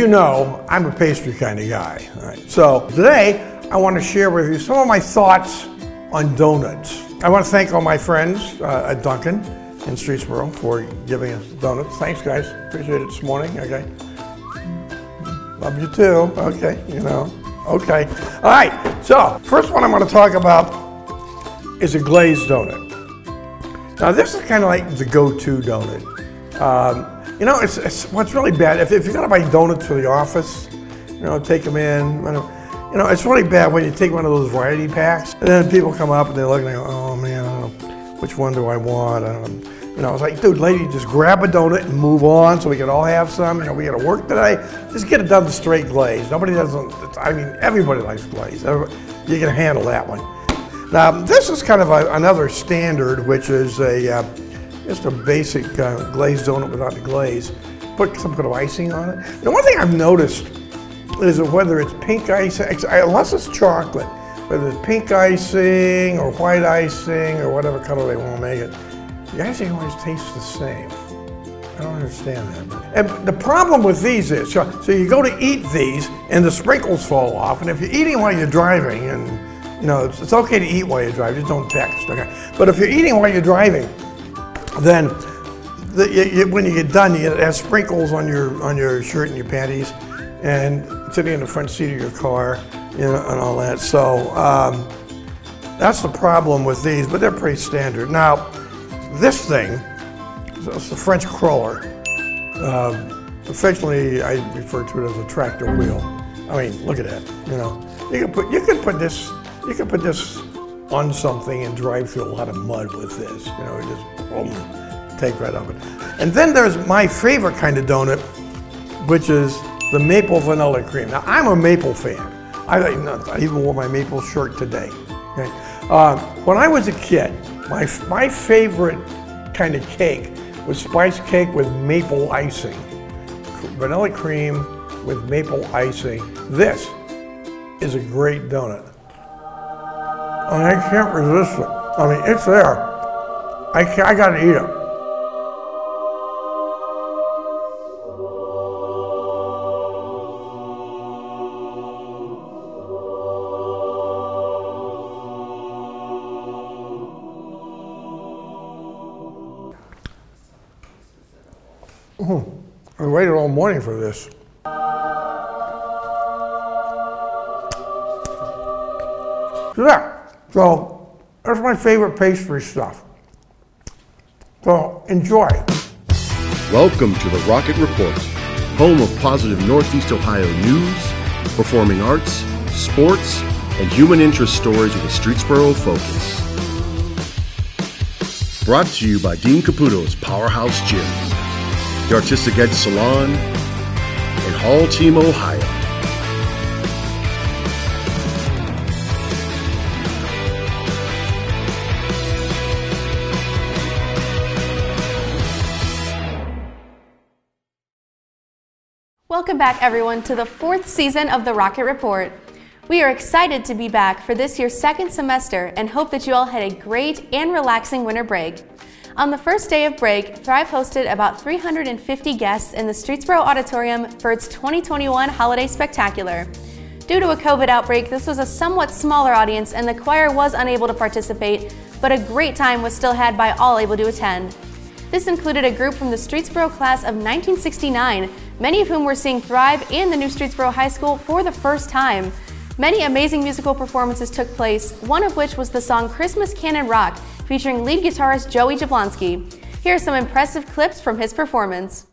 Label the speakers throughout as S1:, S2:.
S1: you know, I'm a pastry kind of guy. Right? So today, I want to share with you some of my thoughts on donuts. I want to thank all my friends uh, at Dunkin' in Streetsboro for giving us donuts. Thanks, guys. Appreciate it this morning. Okay. Love you too. Okay, you know. Okay. All right. So, first one I'm going to talk about is a glazed donut. Now, this is kind of like the go-to donut. Um, you know, it's, it's, what's really bad. If, if you're to buy donuts for the office, you know, take them in. You know, it's really bad when you take one of those variety packs, and then people come up and they look and they go, "Oh man, I don't know, which one do I want?" I don't know. You know, it's like, dude, lady, just grab a donut and move on so we can all have some. You know, we got to work today. Just get it done the straight glaze. Nobody doesn't, I mean, everybody likes glaze. You can handle that one. Now, this is kind of a, another standard, which is a, uh, just a basic uh, glazed donut without the glaze. Put some kind of icing on it. Now, one thing I've noticed is that whether it's pink icing, unless it's chocolate, whether it's pink icing or white icing or whatever color they want to make it, the icing always tastes the same. I don't understand that. And the problem with these is, so, so you go to eat these and the sprinkles fall off, and if you're eating while you're driving, and you know, it's, it's okay to eat while you drive, just don't text, okay? But if you're eating while you're driving, then the, you, when you get done, you have sprinkles on your on your shirt and your panties, and sitting in the front seat of your car, you know, and all that. So um, that's the problem with these, but they're pretty standard. Now, this thing, it's the French cruller. Uh, I refer to it as a tractor wheel. I mean, look at that. You know, you can put you can put this you can put this on something and drive through a lot of mud with this. You know, just take right up it. And then there's my favorite kind of donut, which is the maple vanilla cream. Now, I'm a maple fan. I, I even wore my maple shirt today. Okay? Uh, when I was a kid, my, my favorite kind of cake was spice cake with maple icing. Vanilla cream with maple icing. This is a great donut. And I can't resist it. I mean, it's there. I, I gotta eat it. Mm. I waited all morning for this. Yeah. So that's my favorite pastry stuff. So enjoy.
S2: Welcome to the Rocket Report, home of positive Northeast Ohio news, performing arts, sports, and human interest stories with a Streetsboro focus. Brought to you by Dean Caputo's Powerhouse Gym, the Artistic Edge Salon, and Hall Team Ohio.
S3: Welcome back, everyone, to the fourth season of the Rocket Report. We are excited to be back for this year's second semester and hope that you all had a great and relaxing winter break. On the first day of break, Thrive hosted about 350 guests in the Streetsboro Auditorium for its 2021 Holiday Spectacular. Due to a COVID outbreak, this was a somewhat smaller audience and the choir was unable to participate, but a great time was still had by all able to attend. This included a group from the Streetsboro class of 1969, many of whom were seeing Thrive and the new Streetsboro High School for the first time. Many amazing musical performances took place, one of which was the song Christmas Canon Rock, featuring lead guitarist Joey Jablonski. Here are some impressive clips from his performance.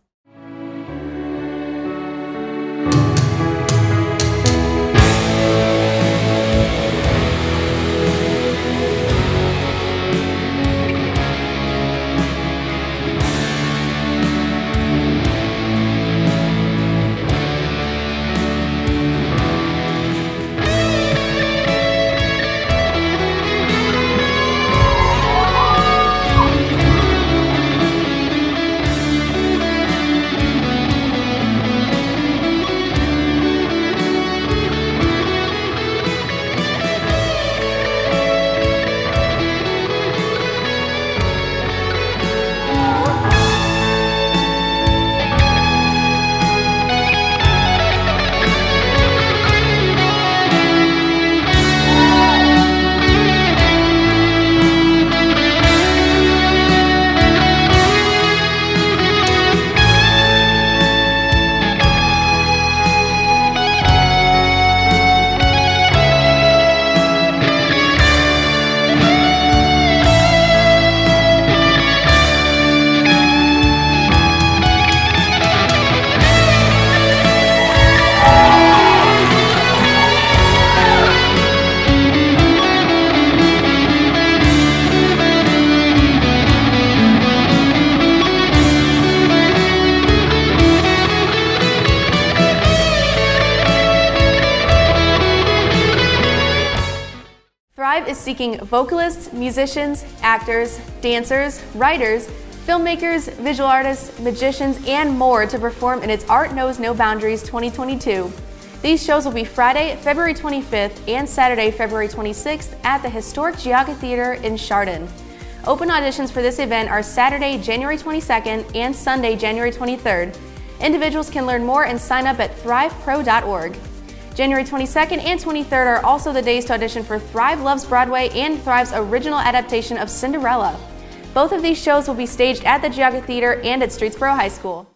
S3: Seeking vocalists, musicians, actors, dancers, writers, filmmakers, visual artists, magicians, and more to perform in its Art Knows No Boundaries 2022. These shows will be Friday, February 25th and Saturday, February 26th at the historic Geauga Theater in Chardon. Open auditions for this event are Saturday, January 22nd and Sunday, January 23rd. Individuals can learn more and sign up at thrivepro.org. January 22nd and 23rd are also the days to audition for Thrive Loves Broadway and Thrive's original adaptation of Cinderella. Both of these shows will be staged at the Geauga Theater and at Streetsboro High School.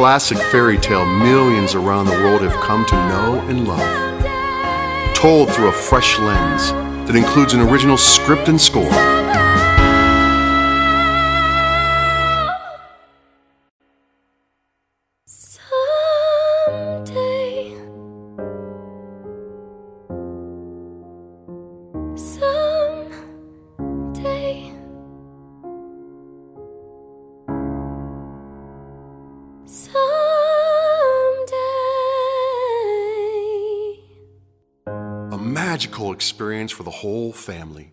S2: Classic fairy tale millions around the world have come to know and love. Told through a fresh lens that includes an original script and score. Magical experience for the whole family.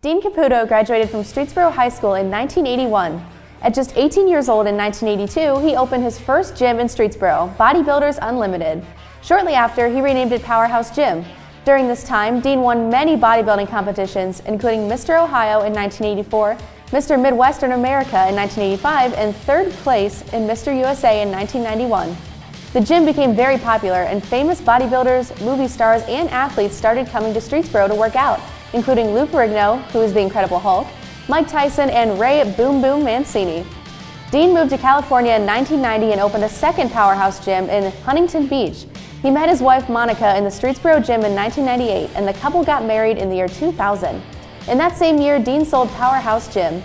S3: Dean Caputo graduated from Streetsboro High School in 1981. At just 18 years old in 1982, he opened his first gym in Streetsboro, Bodybuilders Unlimited. Shortly after, he renamed it Powerhouse Gym. During this time, Dean won many bodybuilding competitions, including Mr. Ohio in 1984, Mr. Midwestern America in 1985, and third place in Mr. USA in 1991. The gym became very popular, and famous bodybuilders, movie stars, and athletes started coming to Streetsboro to work out, including Lou Ferrigno, who is the Incredible Hulk, Mike Tyson, and Ray Boom Boom Mancini. Dean moved to California in 1990 and opened a second powerhouse gym in Huntington Beach. He met his wife Monica in the Streetsboro gym in 1998, and the couple got married in the year 2000. In that same year, Dean sold Powerhouse Gym.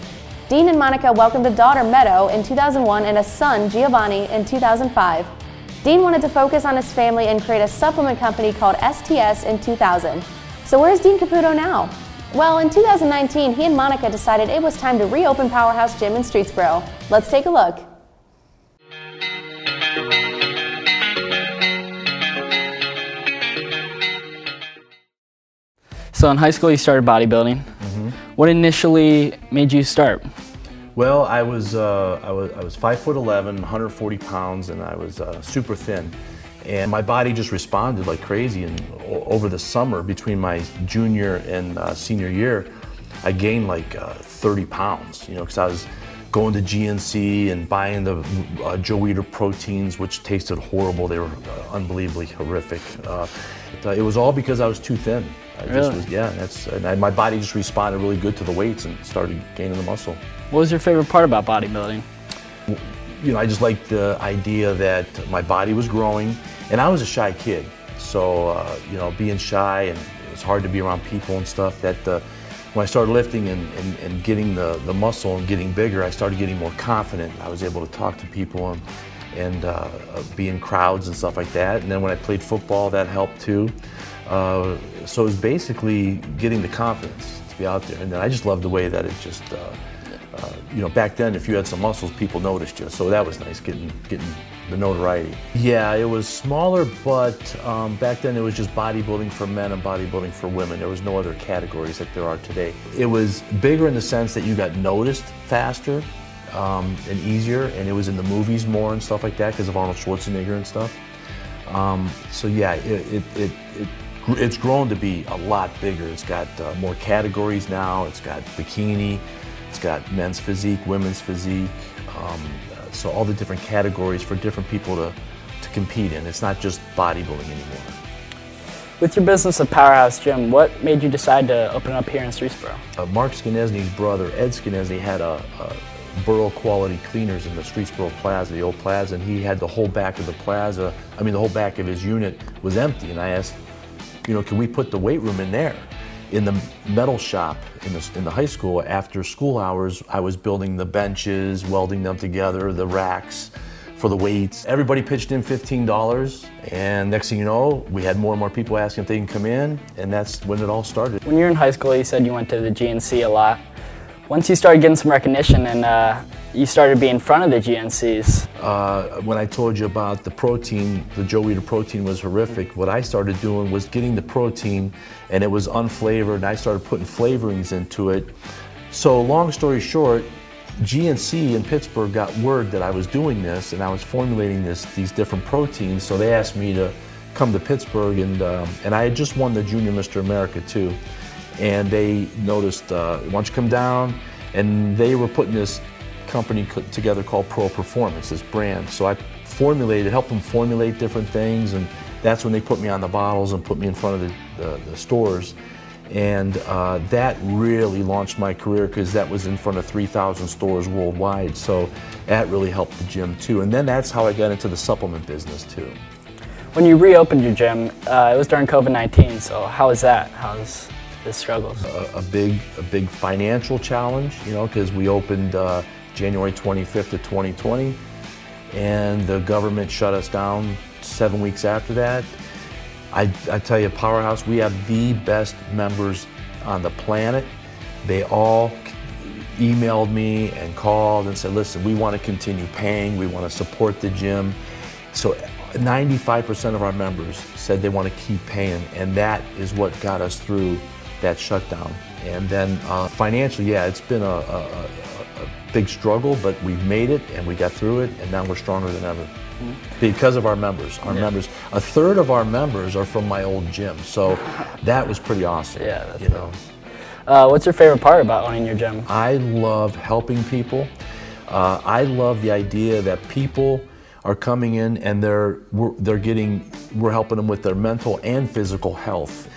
S3: Dean and Monica welcomed a daughter, Meadow, in 2001 and a son, Giovanni, in 2005. Dean wanted to focus on his family and create a supplement company called STS in 2000. So where's Dean Caputo now? Well, in 2019, he and Monica decided it was time to reopen Powerhouse Gym in Streetsboro. Let's take a look.
S4: So in high school, you started bodybuilding. Mm-hmm. What initially made you start?
S5: Well, I was, uh, I was, I was 5 foot 11, 140 pounds, and I was uh, super thin. And my body just responded like crazy. And over the summer, between my junior and uh, senior year, I gained like uh, 30 pounds, you know, because I was going to GNC and buying the uh, Joe Weider proteins, which tasted horrible. They were uh, unbelievably horrific. It was all because I was too thin. I just
S4: Really?
S5: was, yeah, that's, and I, my body just responded really good to the weights and started gaining the muscle.
S4: What was your favorite part about bodybuilding?
S5: you know, I just liked the idea that my body was growing, and I was a shy kid. So, uh, you know, being shy and it was hard to be around people and stuff. That uh, when I started lifting and, and, and getting the, the muscle and getting bigger, I started getting more confident. I was able to talk to people and, and uh, uh, be in crowds and stuff like that. And then when I played football, that helped too. Uh, so it was basically getting the confidence to be out there. And then I just loved the way that it just. Uh, uh, you know, back then, if you had some muscles, people noticed you. So that was nice, getting getting the notoriety. Yeah, it was smaller, but um, back then it was just bodybuilding for men and bodybuilding for women. There was no other categories like there are today. It was bigger in the sense that you got noticed faster um, and easier, and it was in the movies more and stuff like that because of Arnold Schwarzenegger and stuff. Um, so yeah, it, it, it, it gr- it's grown to be a lot bigger. It's got uh, more categories now. It's got bikini, it's got men's physique, women's physique. Um, uh, so all the different categories for different people to, to compete in. It's not just bodybuilding anymore.
S4: With your business of Powerhouse Gym, what made you decide to open up here in Streetsboro?
S5: Uh, Mark Skinesny's brother, Ed Skinesny, had a, a Borough Quality Cleaners in the Streetsboro Plaza, the old plaza, and he had the whole back of the plaza, I mean, the whole back of his unit was empty. And I asked, you know, can we put the weight room in there? In the metal shop in the, in the high school, after school hours, I was building the benches, welding them together, the racks for the weights. Everybody pitched in $15, and next thing you know, we had more and more people asking if they can come in, and that's when it all started.
S4: When you were in high school, you said you went to the GNC a lot. Once you started getting some recognition and uh, you started being in front of the GNCs,
S5: Uh, when I told you about the protein, the Joe Weider protein was horrific. What I started doing was getting the protein, and it was unflavored, and I started putting flavorings into it. So, long story short, GNC in Pittsburgh got word that I was doing this, and I was formulating this these different proteins. So they asked me to come to Pittsburgh, and um, and I had just won the Junior Mr. America too, and they noticed, uh, why don't you come down? And they were putting this company together called Pro Performance, this brand. So I formulated, helped them formulate different things, and that's when they put me on the bottles and put me in front of the, the, stores. And uh, that really launched my career because that was in front of 3,000 stores worldwide. So that really helped the gym too. And then that's how I got into the supplement business too.
S4: when you reopened your gym, uh, it was during COVID-19. So how was that? How's the struggles?
S5: a, a big a big financial challenge, you know, because we opened uh, January 25th of 2020, and the government shut us down seven weeks after that. I, I tell you, Powerhouse, we have the best members on the planet. They all emailed me and called and said, listen, we want to continue paying, we want to support the gym. So 95% of our members said they want to keep paying, and that is what got us through that shutdown. And then uh, financially, yeah, it's been a, a, a, big struggle, but we've made it and we got through it, and now we're stronger than ever. Because of our members. Our members, a third of our members are from my old gym, so that was pretty awesome.
S4: Yeah, that's
S5: you know.
S4: Uh, what's your favorite part about owning your gym?
S5: I love helping people. Uh, I love the idea that people are coming in and they're we're, they're getting we're helping them with their mental and physical health.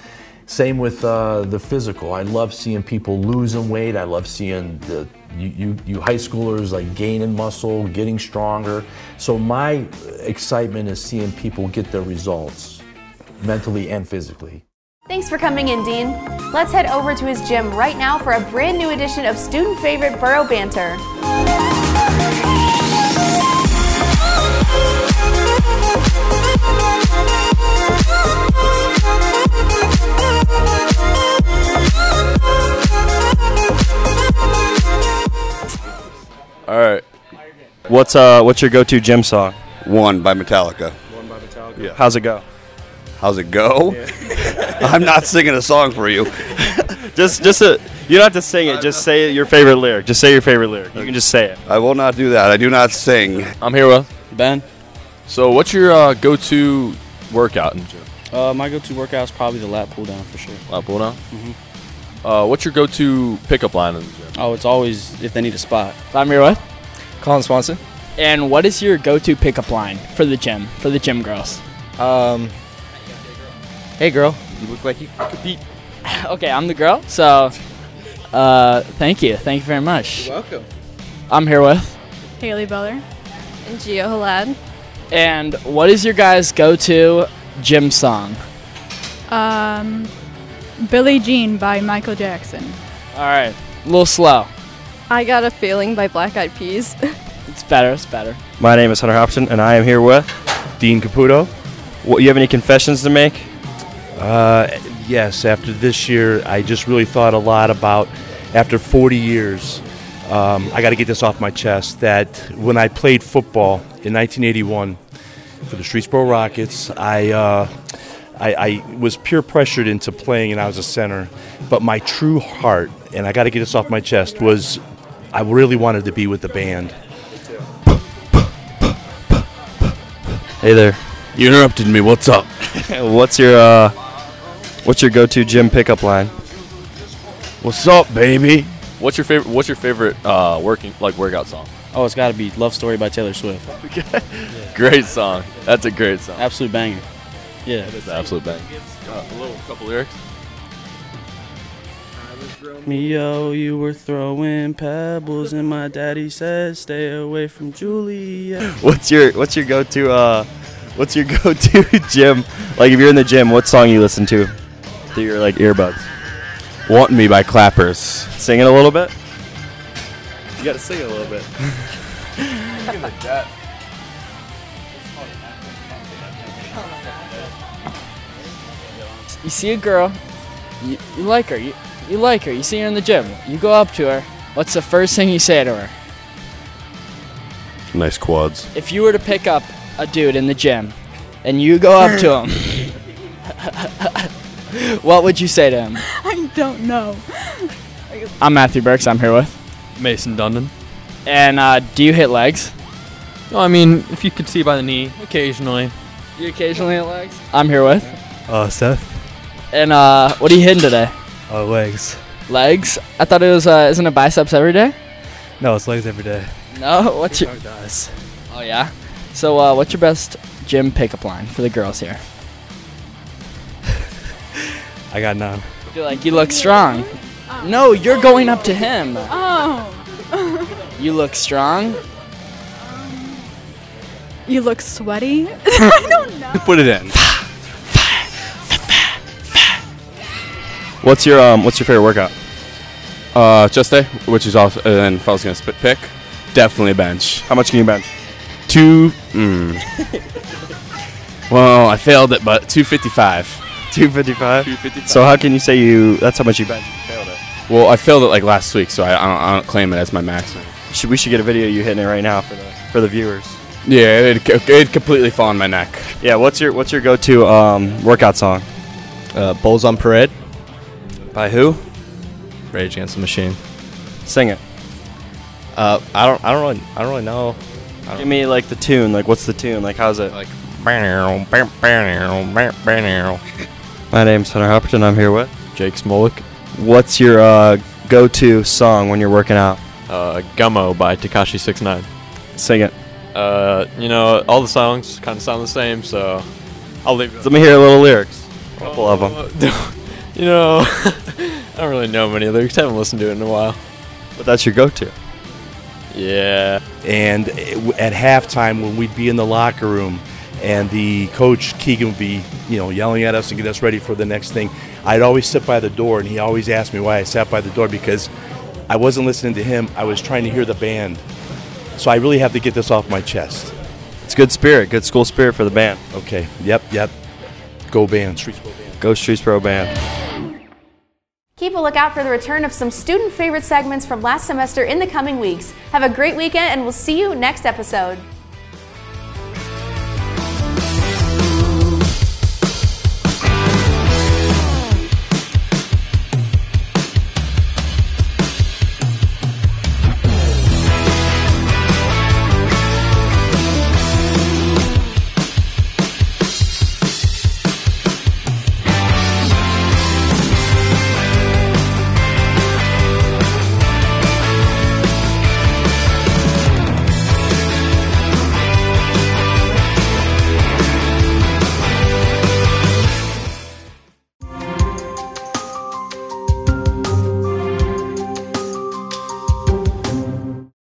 S5: Same with uh, the physical. I love seeing people losing weight. I love seeing the you, you, you high schoolers like gaining muscle, getting stronger. So my excitement is seeing people get their results mentally and physically.
S3: Thanks for coming in, Dean. Let's head over to his gym right now for a brand new edition of student favorite BORO Banter.
S6: All right. What's uh what's your go-to gym song?
S7: One by Metallica. One by Metallica. Yeah.
S6: How's it go?
S7: How's it go? I'm not singing a song for you.
S6: Just just a you don't have to sing it. Just say your favorite lyric. Just say your favorite lyric. You can just say it.
S7: I will not do that. I do not sing.
S8: I'm here with
S4: Ben?
S8: So, what's your uh, go-to workout in the gym?
S9: Uh, my go-to workout is probably the lat pull down for sure.
S8: Lat pull down. Mm-hmm. Uh, what's your go-to pickup line in the gym?
S9: Oh, it's always if they need a spot.
S4: I'm here with.
S9: Colin Swanson.
S4: And what is your go-to pickup line for the gym, for the gym girls?
S9: Um, hey girl, you look like you could beat.
S4: okay, I'm the girl, so uh, thank you. Thank you very much.
S9: You're welcome.
S4: I'm here with.
S10: Haley Beller. And Gio Halad.
S4: And what is your guys' go-to gym song?
S10: Um, Billie Jean by Michael Jackson.
S4: All right, a little slow.
S10: I Got a Feeling by Black Eyed Peas.
S4: It's better. It's better.
S6: My name is Hunter Hopson, and I am here with Dean Caputo. What, you have any confessions to make?
S11: Uh, yes, after this year, I just really thought a lot about, after 40 years, um, I got to get this off my chest that when I played football in 1981 for the Streetsboro Rockets, I, uh, I, I was peer pressured into playing and I was a center. But my true heart, and I got to get this off my chest, was I really wanted to be with the band.
S6: Hey there.
S8: You interrupted me. What's up?
S6: What's your uh, What's your go-to gym pickup line?
S8: What's up, baby? What's your favorite? What's your favorite uh, working like workout song?
S12: Oh, it's got to be "Love Story" by Taylor Swift.
S8: Great song. That's a great song.
S12: Absolute banger. Yeah,
S8: It's an absolute bang. Uh, a little couple lyrics.
S12: Mio, you were throwing pebbles, and my daddy said, "Stay away from Julia."
S6: What's your What's your go-to uh, What's your go-to gym? Like if you're in the gym, what song you listen to through your like earbuds?
S9: Want Me by Clappers.
S6: Sing it a little bit. You gotta sing it a little bit.
S4: You see a girl, you, you like her, you, you like her, you see her in the gym, you go up to her, what's the first thing you say to her?
S2: Nice quads.
S4: If you were to pick up a dude in the gym and you go up to him, what would you say to him?
S10: I don't know.
S4: I'm Matthew Burks, I'm here with.
S13: Mason Dundon.
S4: And uh, do you hit legs?
S13: No, I mean, if you could see by the knee, occasionally.
S4: You occasionally hit legs? I'm here with.
S14: Uh, Seth.
S4: And uh, what are you hitting today?
S14: Uh, legs.
S4: Legs? I thought it was, uh, isn't it biceps every day?
S14: No, it's legs every day.
S4: No? What's your.
S14: does.
S4: Oh, yeah? So, uh, what's your best gym pickup line for the girls here?
S14: I got none.
S4: Feel like you look strong. No, you're going up to him.
S10: Oh.
S4: You look strong.
S10: You look sweaty. I don't know.
S8: Put it in.
S6: What's your um What's your favorite workout?
S8: Uh, chest day, which is also, and then if I was gonna spit pick, definitely bench.
S6: How much can you bench?
S8: Two. Mm. well, I failed it, but 255.
S6: 255.
S8: 255.
S6: So how can you say you? That's how much you bench. You failed it.
S8: Well, I failed it like last week, so I, I, don't, I don't claim it as my maximum.
S6: Should we should get a video of you hitting it right now for the for the viewers?
S8: Yeah, it it completely fall on my neck.
S6: Yeah. What's your What's your go-to um workout song?
S9: Uh, Bulls on Parade.
S6: By who?
S9: Rage Against the Machine.
S6: Sing it.
S9: Uh, I don't. I don't really. I don't really know. I don't
S6: Give me like the tune. Like what's the tune? Like how's it?
S9: Like.
S6: My name's Hunter Hopperton. I'm here with
S9: Jake Smolik.
S6: What's your uh, go-to song when you're working out?
S13: Uh, Gummo by Tekashi 69.
S6: Sing it.
S13: Uh, you know, all the songs kind of sound the same, so I'll leave it.
S6: Let me hear a little lyrics. A couple of them.
S13: you know, I don't really know many lyrics. I haven't listened to it in a while.
S6: But that's your go-to.
S13: Yeah.
S11: And at halftime, when we'd be in the locker room, and the coach Keegan would be, you know, yelling at us and get us ready for the next thing, I'd always sit by the door, and he always asked me why I sat by the door because I wasn't listening to him. I was trying to hear the band. So I really have to get this off my chest.
S6: It's good spirit, good school spirit for the band.
S11: Okay. Yep. Yep. Go band. Streetsboro band.
S6: Go Streetsboro band.
S3: Keep a lookout for the return of some student favorite segments from last semester in the coming weeks. Have a great weekend, and we'll see you next episode.